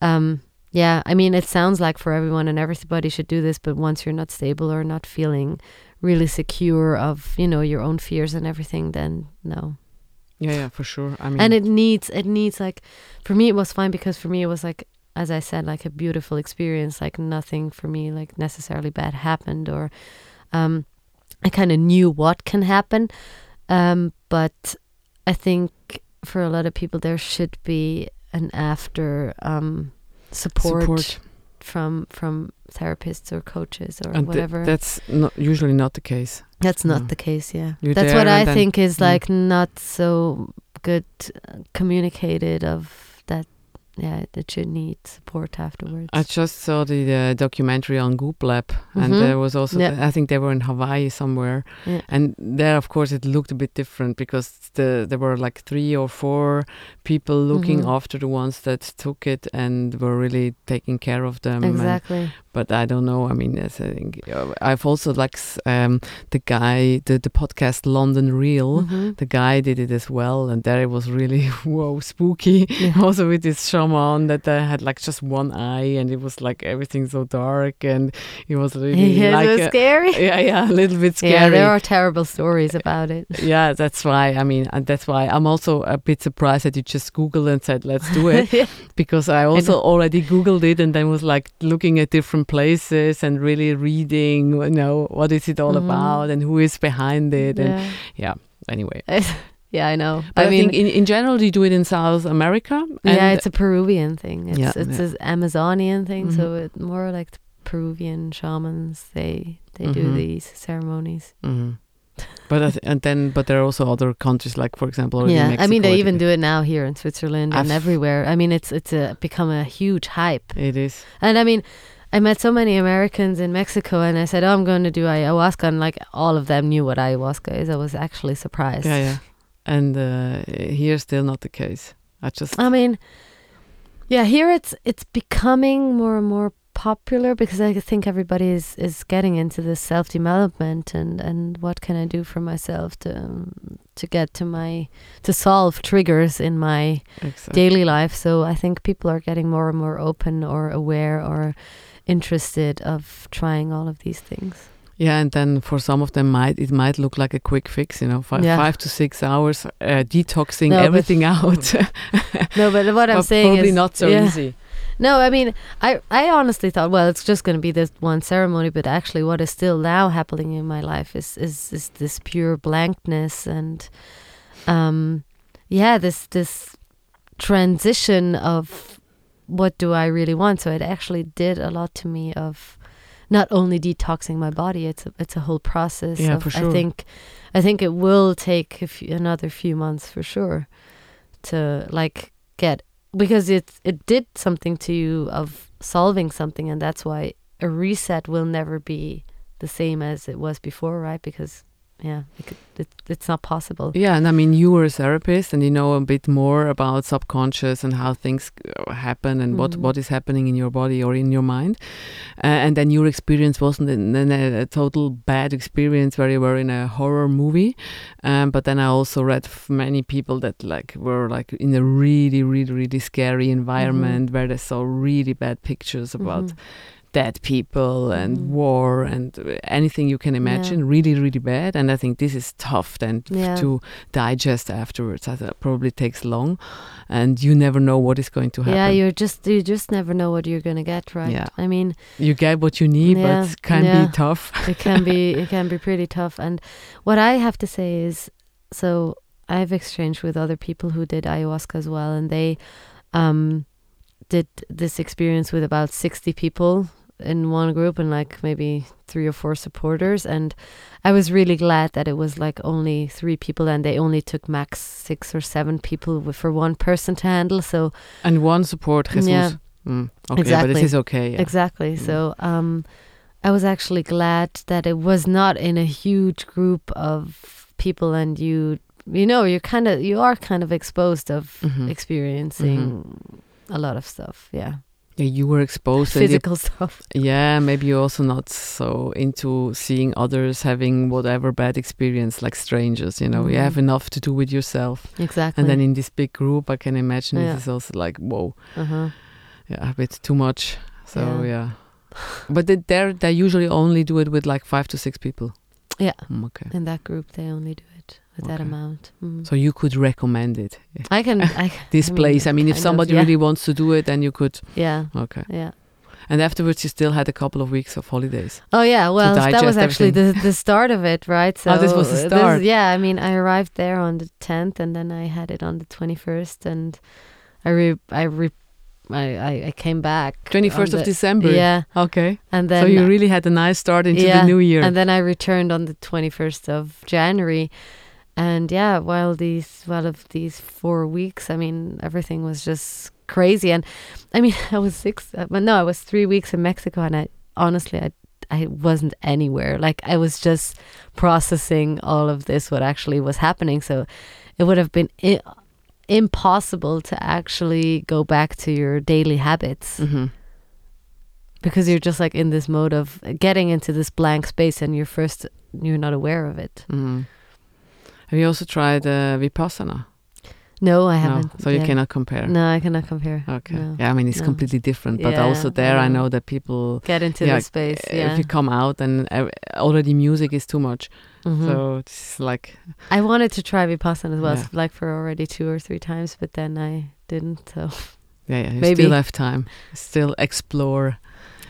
um, yeah. I mean, it sounds like for everyone and everybody should do this, but once you're not stable or not feeling really secure of you know your own fears and everything, then no. Yeah, yeah, for sure. I mean, And it needs it needs like, for me it was fine because for me it was like as I said like a beautiful experience. Like nothing for me like necessarily bad happened or, um, I kind of knew what can happen, um, but I think for a lot of people there should be an after um, support, support. from from therapists or coaches or And th- whatever. that's not usually not the case. That's not No. the case, yeah. You're That's what I think is Mm. like not so good uh, communicated of yeah, that you need support afterwards. I just saw the uh, documentary on Goop Lab, and Mhm. there was also, Yeah. I think they were in Hawaii somewhere, Yeah. and there, of course, it looked a bit different because the there were like three or four people looking Mhm. after the ones that took it and were really taking care of them. and- exactly. But I don't know. I mean, yes, I think uh, I've also like um, the guy, the the podcast London Real. Mhm. The guy did it as well, and there it was really [LAUGHS] whoa spooky. Yeah. [LAUGHS] also with this shaman that uh, had like just one eye, and it was like everything so dark, and it was [LAUGHS] really yeah, like a- scary. yeah, yeah, a little bit scary. Yeah, there are terrible stories about it. Yeah, that's why. I mean, and that's why I'm also a bit surprised that you just Googled and said, "Let's do it," yeah. because I also already Googled it and then was like looking at different places and really reading, you know, what is it all Mhm. about and who is behind it. And yeah. anyway, [LAUGHS] yeah, I know. but I, I mean, think in, in general, you do it in South America. yeah, it's a Peruvian thing. It's Yeah, it's yeah. an Amazonian thing, so Mhm. it more like the Peruvian shamans. They they do Mhm. these ceremonies. Mhm. But I th- and then, but there are also other countries, like for example, yeah, Mexico, I mean they even do it now here in Switzerland and I've- everywhere. I mean it's it's a, become a huge hype. It is. And I mean, I met so many Americans in Mexico, and I said, "Oh, I'm going to do ayahuasca," and like all of them knew what ayahuasca is. I was actually surprised. Yeah, yeah. And uh, here, still not the case. I just. I mean, yeah, here it's it's becoming more and more popular because I think everybody is is getting into this self development and and what can I do for myself to um, to get to my to solve triggers in my exactly. daily life. So I think people are getting more and more open or aware or interested of trying all of these things. Yeah, and then for some of them, might it might look like a quick fix, you know, five, Yeah. five to six hours uh, detoxing No, everything [LAUGHS] out. [LAUGHS] No, but what I'm But saying probably is not so yeah. easy. No, I mean, I I honestly thought, well, it's just going to be this one ceremony, but actually, what is still now happening in my life is is is this pure blankness and, um, yeah, this this transition of what do I really want. So it actually did a lot to me of not only detoxing my body. It's a, it's a whole process. Yeah, of, for sure. I think I think it will take a few, another few months for sure to like get because it it did something to you of solving something and that's why a reset will never be the same as it was before right because yeah it it, it's not possible Yeah, and I mean, you were a therapist, and you know a bit more about subconscious and how things uh, happen and what Mhm. what is happening in your body or in your mind. Uh, and then your experience wasn't an- a, a total bad experience where you were in a horror movie. Um, but then I also read f- many people that like were like in a really, really, really scary environment where they saw really bad pictures about Mhm. Dead people and Mhm. war and uh, anything you can imagine really really bad and i think this is tough then Yeah. to digest afterwards I thought probably takes long and you never know what is going to happen yeah you're just you just never know what you're gonna get right Yeah. i mean you get what you need Yeah, but it can yeah. be tough [LAUGHS] it can be it can be pretty tough and what i have to say is so i've exchanged with other people who did ayahuasca as well and they um did this experience with about 60 people in one group and like maybe three or four supporters and i was really glad that it was like only three people and they only took max six or seven people for one person to handle so and one support Jesus. Yeah. Mm, okay but Exactly. this is okay yeah. Exactly. Mm. So um, I was actually glad that it was not in a huge group of people, and you, you know, you're kind of, you are kind of exposed of Mhm. experiencing a lot of stuff. Yeah. Yeah, you were exposed. and you- physical stuff. [LAUGHS] yeah, maybe you're also not so into seeing others having whatever bad experience like strangers. You know, you Mhm. have enough to do with yourself. Exactly. And then in this big group, I can imagine Yeah. this is also like, whoa, uh-huh. yeah, a bit too much. So Yeah. yeah, but they they they usually only do it with like five to six people. Yeah. Mm, okay. in that group, they only do it with that amount. Mm. So you could recommend it. I can. [LAUGHS] I, This I mean, place. I mean, if kind of, somebody yeah. really wants to do it, then you could. Yeah. Okay. Yeah. And afterwards, you still had a couple of weeks of holidays. Oh yeah, well that was actually the the start of it, right? So [LAUGHS] Oh, this was the start. yeah, I mean, I arrived there on the tenth, and then I had it on the twenty first, and I re I re I, I, came back Twenty on of the- December. Yeah, Okay. and then so you really had a nice start into yeah, the new year. and then I returned on the twenty first of January, and yeah, while these while of these four weeks, I mean, everything was just crazy, and I mean, [LAUGHS] I was six, uh, well, no, I was three weeks in Mexico, and I honestly, I I wasn't anywhere. Like I was just processing all of this, what actually was happening. So it would have been I- impossible to actually go back to your daily habits hmm because you're just like in this mode of getting into this blank space and you're first you're not aware of it. hmm Have you also tried uh, vipassana? No, I haven't. So you cannot compare. No, I cannot compare. Okay. No. Yeah, I mean it's No. completely different, but Yeah, also there I I know. that people Get into Yeah, the space. Yeah. if you come out and already music is too much. Mhm. So it's like I wanted to try Vipassana as well, Yeah. like for already two or three times, but then I didn't. So yeah, yeah you Maybe. still have time. Still explore.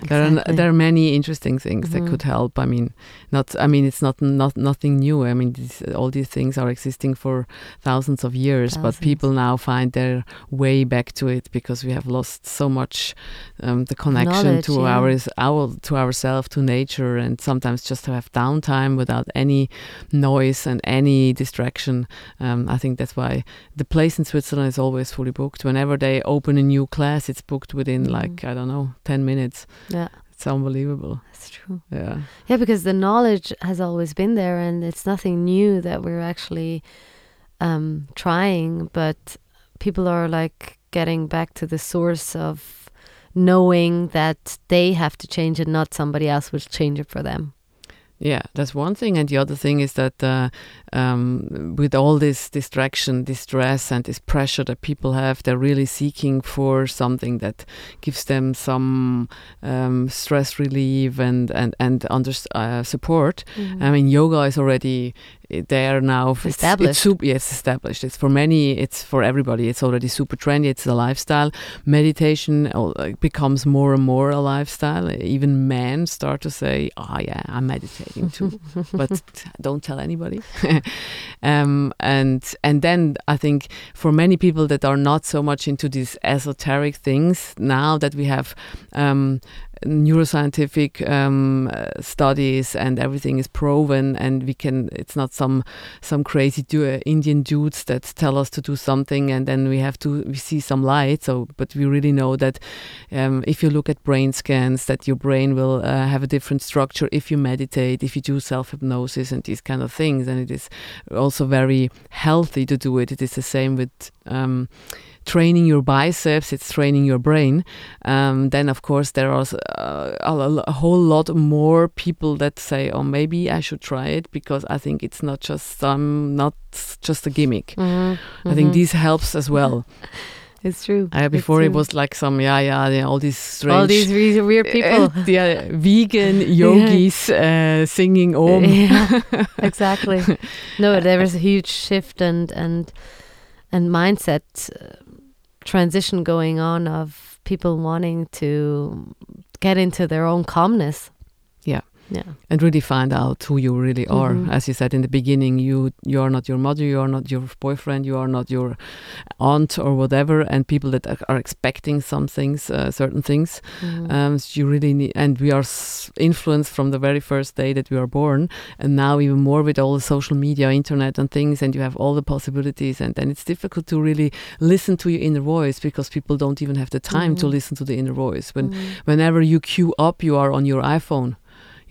There are Exactly. n- there are many interesting things that Mhm. could help. I mean, not I mean it's not not nothing new. I mean these, all these things are existing for thousands of years, but people now find their way back to it because we have lost so much um, the connection Knowledge, to yeah. our our to ourselves, to nature, and sometimes just to have downtime without any noise and any distraction. Um, I think that's why the place in Switzerland is always fully booked. Whenever they open a new class, it's booked within Mhm. like I don't know ten minutes. Yeah, It's unbelievable. that's true. Yeah. Yeah, because the knowledge has always been there, and it's nothing new that we're actually um, trying. But people are like getting back to the source of knowing that they have to change it, not somebody else will change it for them. Yeah, that's one thing, and the other thing is that uh, um, with all this distraction, this stress, and this pressure that people have, they're really seeking for something that gives them some um, stress relief and and and under, uh, support. I mean, yoga is already uh, there now. It's- It's, Established. super, yeah, it's established. It's for many. It's for everybody. It's already super trendy. It's a lifestyle. Meditation uh, becomes more and more a lifestyle. Even men start to say, "Oh yeah, I'm meditating too," [LAUGHS] but don't tell anybody. [LAUGHS] um, and and then I think for many people that are not so much into these esoteric things, now that we have um, neuroscientific um, studies and everything is proven and we can it's not some some crazy du- indian dudes that tell us to do something and then we have to we see some light. So but we really know that um, if you look at brain scans that your brain will uh, have a different structure if you meditate if you do self-hypnosis and these kind of things. And it is also very healthy to do it. It is the same with um, training your biceps, it's training your brain. Um, then, of course, there are uh, a, a whole lot more people that say, "Oh, maybe I should try it because I think it's not just some, not just a gimmick." Mhm, I think mhm. this helps as well. [LAUGHS] It's true. Uh, It's before it true. was like some, yeah, yeah, yeah all these strange. all these re- weird [LAUGHS] people. Uh, yeah, [LAUGHS] vegan yogis uh, singing Om. Yeah, exactly. No, there was a huge shift and and and mindset uh, transition going on of people wanting to get into their own calmness. Yeah. And really find out who you really are. Mhm. As you said in the beginning, you you are not your mother, you are not your boyfriend, you are not your aunt or whatever. And people that are- expecting some things, uh, certain things, Mhm. um, so you really need. And we are influenced from the very first day that we are born, and now even more with all the social media, internet, and things. And you have all the possibilities, and then it's difficult to really listen to your inner voice because people don't even have the time to Mhm. listen to the inner voice. When Mhm. whenever you queue up, you are on your iPhone.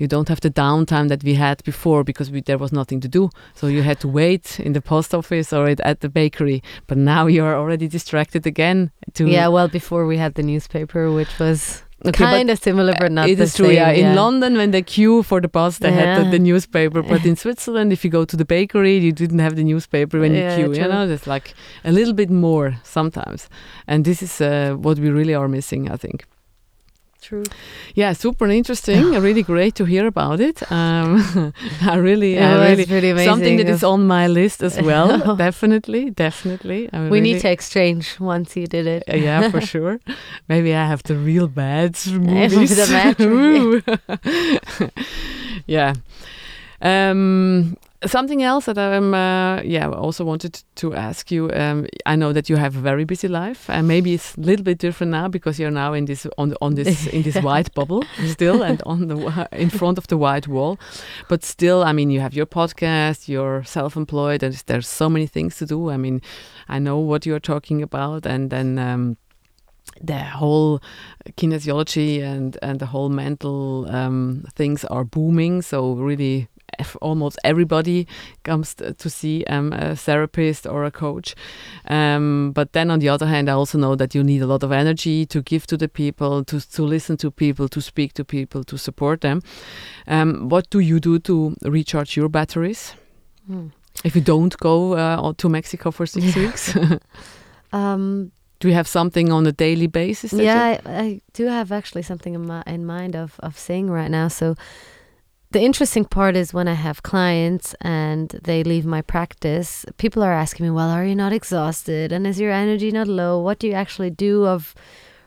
You don't have the downtime that we had before because we, there was nothing to do. So you had to wait in the post office or at, the bakery. But now you are already distracted again. To yeah, well, before we had the newspaper, which was Okay, kind of similar, but not it the is true. same. Yeah, in London when they queue for the bus, they had the, the newspaper. But in Switzerland, if you go to the bakery, you didn't have the newspaper when Yeah, you queue. You know, it's like a little bit more sometimes, and this is uh, what we really are missing. I think. True. Yeah, super interesting. [SIGHS] really great to hear about it. Um, [LAUGHS] I really, It I was really amazing. something that is on my list as [LAUGHS] well. definitely, definitely. I we really- need to exchange once you did it. Yeah, for [LAUGHS] sure. Maybe I have the real bad the movies. match, Ooh. yeah. Um, something else that I'm, uh, yeah, I also wanted to ask you. Um, I know that you have a very busy life, and maybe it's a little bit different now because you're now in this on on this [LAUGHS] in this white bubble still, and on the in front of the white wall. But still, I mean, you have your podcast, you're self-employed, and there's so many things to do. I mean, I know what you're talking about, and then. Um, the whole kinesiology and and the whole mental um, things are booming. So really, almost everybody comes to see um, a therapist or a coach. Um, but then on the other hand, I also know that you need a lot of energy to give to the people, to to listen to people, to speak to people, to support them. Um, what do you do to recharge your batteries? Hmm. If you don't go uh, to Mexico for six weeks, [LAUGHS] [LAUGHS] Um, do you have something on a daily basis? yeah, I, I do have actually something in, my, in mind of, of saying right now. So the interesting part is when I have clients and they leave my practice, people are asking me, well, are you not exhausted? And is your energy not low? What do you actually do of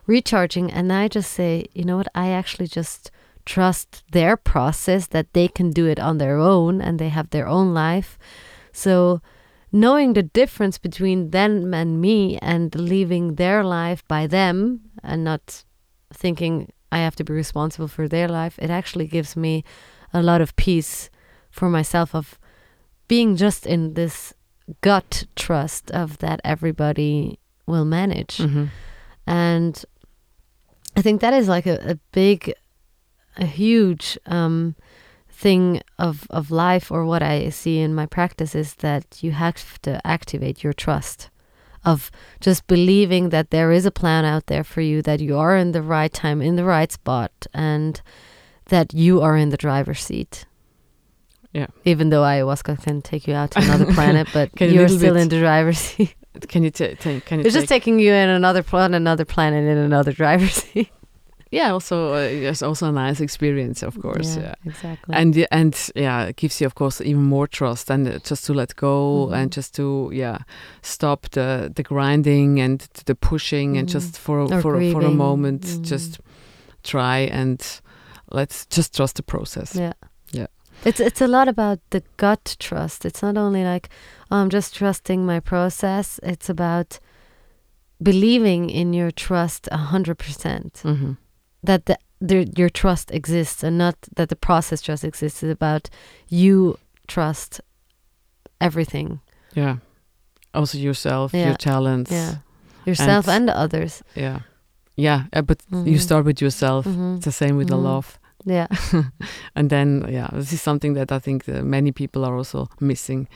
recharging? And I just say, you know what? I actually just trust their process that they can do it on their own and they have their own life. So knowing the difference between them and me and leaving their life by them and not thinking I have to be responsible for their life, it actually gives me a lot of peace for myself of being just in this gut trust of that everybody will manage. Mhm. And I think that is like a, a big, a huge um, thing of, of life, or what I see in my practice is that you have to activate your trust of just believing that there is a plan out there for you, that you are in the right time, in the right spot, and that you are in the driver's seat. Yeah. Even though ayahuasca can take you out to another planet, but [LAUGHS] you're still bit- in the driver's [LAUGHS] seat. Can you ta- ta- can you It's take just taking you in another pl- on another planet in another [LAUGHS] driver's seat. yeah also uh, it's also a nice experience of course yeah, exactly. and and yeah it gives you of course even more trust and uh, just to let go Mhm. and just to yeah stop the the grinding and the pushing and Mhm. just for Or for for a moment Mhm. just try and let's just trust the process yeah, Yeah. It's it's a lot about the gut trust. It's not only like oh, I'm just trusting my process. It's about believing in your trust a hundred percent. hmm That the, the your trust exists, and not that the process just exists. It's about you trust everything. yeah also yourself Yeah. your talents Yeah, yourself And- and, others. yeah yeah uh, but you Mhm. start with yourself Mhm. it's the same with Mhm. the love Yeah. [LAUGHS] and then yeah this is something that i think uh, many people are also missing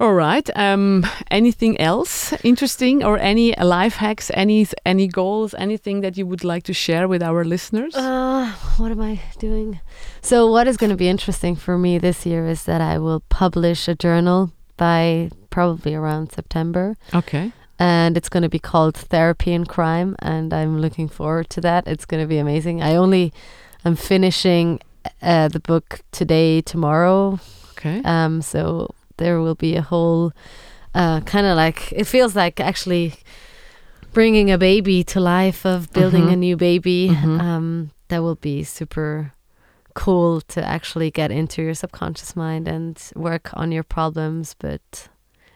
all right um anything else interesting or any life hacks any any goals anything that you would like to share with our listeners Uh, what am I doing? So, what is going to be interesting for me this year is that I will publish a journal by probably around September. okay And it's going to be called Therapy in Crime. And I'm looking forward to that. It's going to be amazing. I only am finishing uh, the book today, tomorrow. okay Um, so, there will be a whole uh, kind of like, it feels like actually bringing a baby to life, of building Mhm. a new baby. Mhm. Um, that will be super cool to actually get into your subconscious mind and work on your problems, but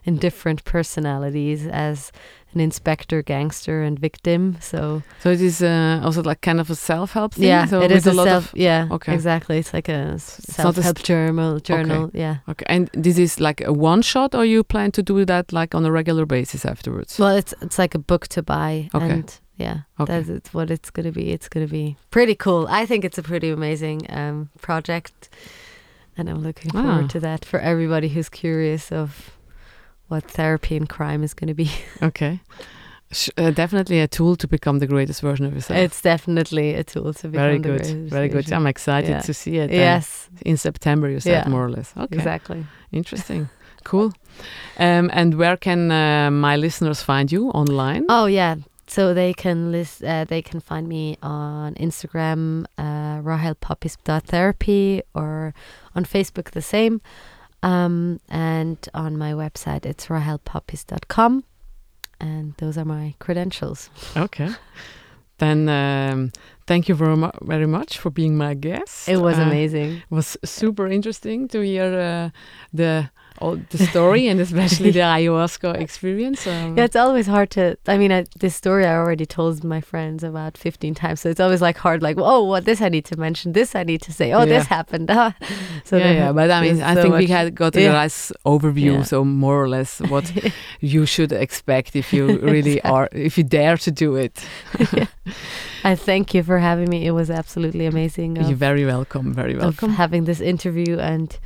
in different personalities as an inspector, gangster, and victim. So so it is uh, also like kind of a self-help thing yeah, so it with a, lot self. of yeah, Okay. exactly. It's like a self-help journal. Journal. Yeah. okay and this is like a one shot or you plan to do that like on a regular basis afterwards Well, it's it's like a book to buy, Okay. and yeah, Okay. that's it's what it's going to be. It's going to be pretty cool. I think it's a pretty amazing um, project, and I'm looking Ah. forward to that for everybody who's curious of what therapy and crime is going to be. [LAUGHS] Okay. Sh- uh, definitely a tool to become the greatest version of yourself. It's definitely a tool to become very good. Very good. version. I'm excited Yeah. to see it. Yes, In September, you said Yeah. more or less. Okay. exactly. Interesting. Cool. Um, and where can uh, my listeners find you online? Oh yeah. So they can list. Uh, they can find me on Instagram, uh, rahelpoppis.therapy, or on Facebook the same. Um, and on my website, it's rahelpoppis.com. And those are my credentials. Okay. Then um, thank you very, mu- very much for being my guest. It was Uh, amazing. It was super interesting to hear uh, the all the story and especially the [LAUGHS] ayahuasca experience. Um, Yeah, it's always hard to. I mean, I, this story I already told my friends about 15 times, so it's always like hard, like, oh, what this I need to mention, this I need to say, oh, this happened. [LAUGHS] so yeah, then yeah, but I mean, I so think we had got a Yeah. nice overview, Yeah. so more or less what [LAUGHS] you should expect if you really Exactly. are, if you dare to do it. I thank you for having me. It was absolutely amazing. You're very welcome, very of welcome. having this interview, and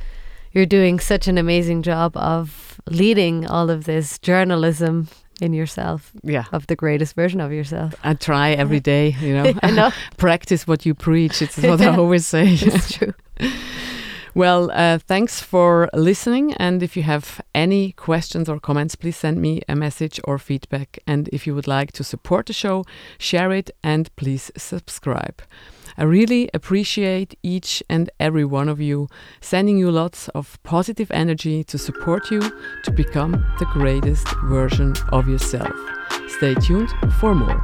you're doing such an amazing job of leading all of this journalism in yourself yeah, of the greatest version of yourself. I try every day, you know, [LAUGHS] I know [LAUGHS] practice what you preach. It's what I [LAUGHS] always say. it's true. Well, uh, thanks for listening. And if you have any questions or comments, please send me a message or feedback. And if you would like to support the show, share it and please subscribe. I really appreciate each and every one of you, sending you lots of positive energy to support you to become the greatest version of yourself. Stay tuned for more.